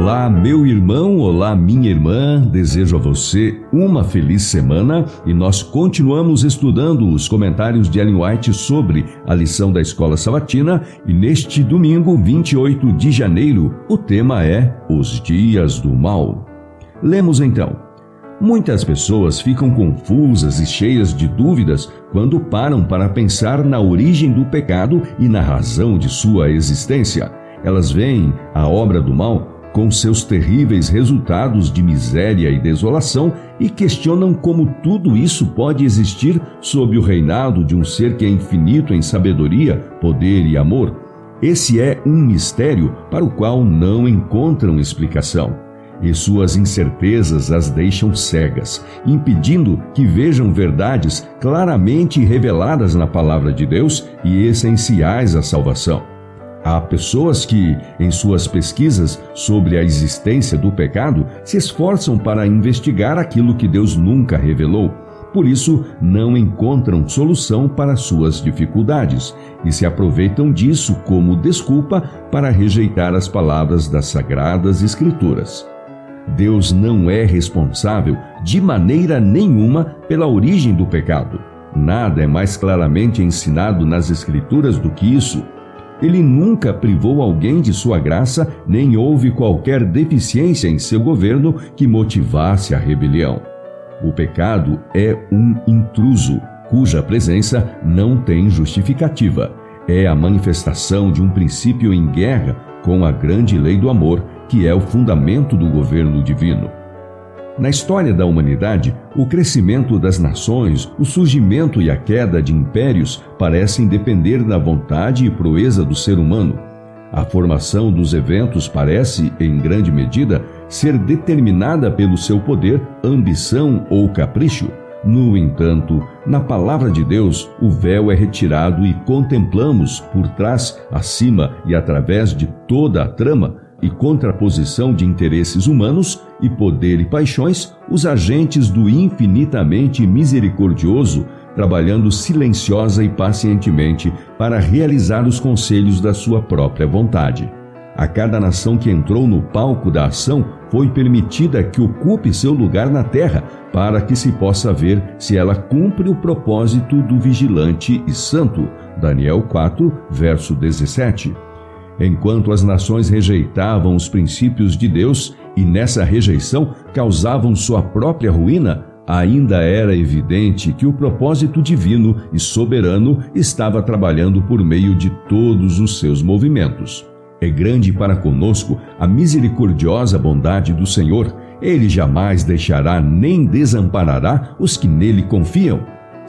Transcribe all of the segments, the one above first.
Olá, meu irmão, olá, minha irmã. Desejo a você uma feliz semana e nós continuamos estudando os comentários de Ellen White sobre a lição da Escola Sabatina e neste domingo, 28 de janeiro, o tema é Os Dias do Mal. Lemos então. Muitas pessoas ficam confusas e cheias de dúvidas quando param para pensar na origem do pecado e na razão de sua existência. Elas veem a obra do mal com seus terríveis resultados de miséria e desolação e questionam como tudo isso pode existir sob o reinado de um ser que é infinito em sabedoria, poder e amor. Esse é um mistério para o qual não encontram explicação. E suas incertezas as deixam cegas, impedindo que vejam verdades claramente reveladas na palavra de Deus e essenciais à salvação. Há pessoas que, em suas pesquisas sobre a existência do pecado, se esforçam para investigar aquilo que Deus nunca revelou. Por isso, não encontram solução para suas dificuldades e se aproveitam disso como desculpa para rejeitar as palavras das Sagradas Escrituras. Deus não é responsável de maneira nenhuma pela origem do pecado. Nada é mais claramente ensinado nas Escrituras do que isso. Ele nunca privou alguém de sua graça, nem houve qualquer deficiência em seu governo que motivasse a rebelião. O pecado é um intruso, cuja presença não tem justificativa. É a manifestação de um princípio em guerra com a grande lei do amor, que é o fundamento do governo divino. Na história da humanidade, o crescimento das nações, o surgimento e a queda de impérios parecem depender da vontade e proeza do ser humano. A formação dos eventos parece, em grande medida, ser determinada pelo seu poder, ambição ou capricho. No entanto, na palavra de Deus, o véu é retirado e contemplamos por trás, acima e através de toda a trama e contraposição de interesses humanos e poder e paixões, os agentes do infinitamente misericordioso, trabalhando silenciosa e pacientemente para realizar os conselhos da sua própria vontade. A cada nação que entrou no palco da ação foi permitida que ocupe seu lugar na terra, para que se possa ver se ela cumpre o propósito do vigilante e santo. Daniel 4, verso 17. Enquanto as nações rejeitavam os princípios de Deus e nessa rejeição causavam sua própria ruína, ainda era evidente que o propósito divino e soberano estava trabalhando por meio de todos os seus movimentos. É grande para conosco a misericordiosa bondade do Senhor. Ele jamais deixará nem desamparará os que nele confiam.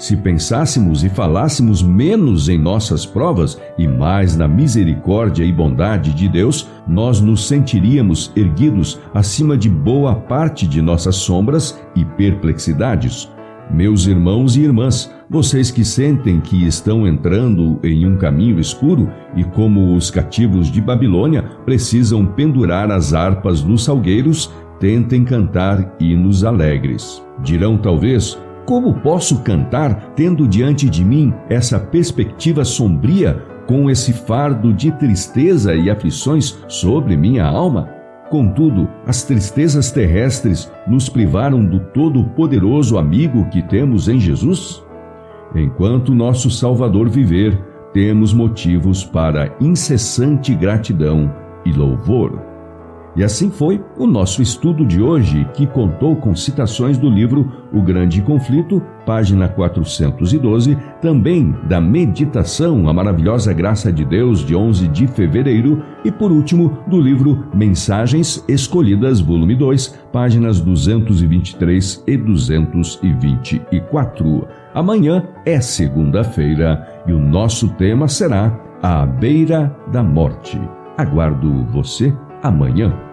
Se pensássemos e falássemos menos em nossas provas e mais na misericórdia e bondade de Deus, nós nos sentiríamos erguidos acima de boa parte de nossas sombras e perplexidades. Meus irmãos e irmãs, vocês que sentem que estão entrando em um caminho escuro e, como os cativos de Babilônia, precisam pendurar as harpas nos salgueiros, tentem cantar hinos alegres. Dirão talvez, como posso cantar tendo diante de mim essa perspectiva sombria com esse fardo de tristeza e aflições sobre minha alma? Contudo, as tristezas terrestres nos privaram do todo-poderoso amigo que temos em Jesus? Enquanto nosso Salvador viver, temos motivos para incessante gratidão e louvor. E assim foi o nosso estudo de hoje, que contou com citações do livro O Grande Conflito, página 412, também da Meditação, a Maravilhosa Graça de Deus, de 11 de fevereiro, e por último, do livro Mensagens Escolhidas, volume 2, páginas 223 e 224. Amanhã é segunda-feira e o nosso tema será A Beira da Morte. Aguardo você amanhã.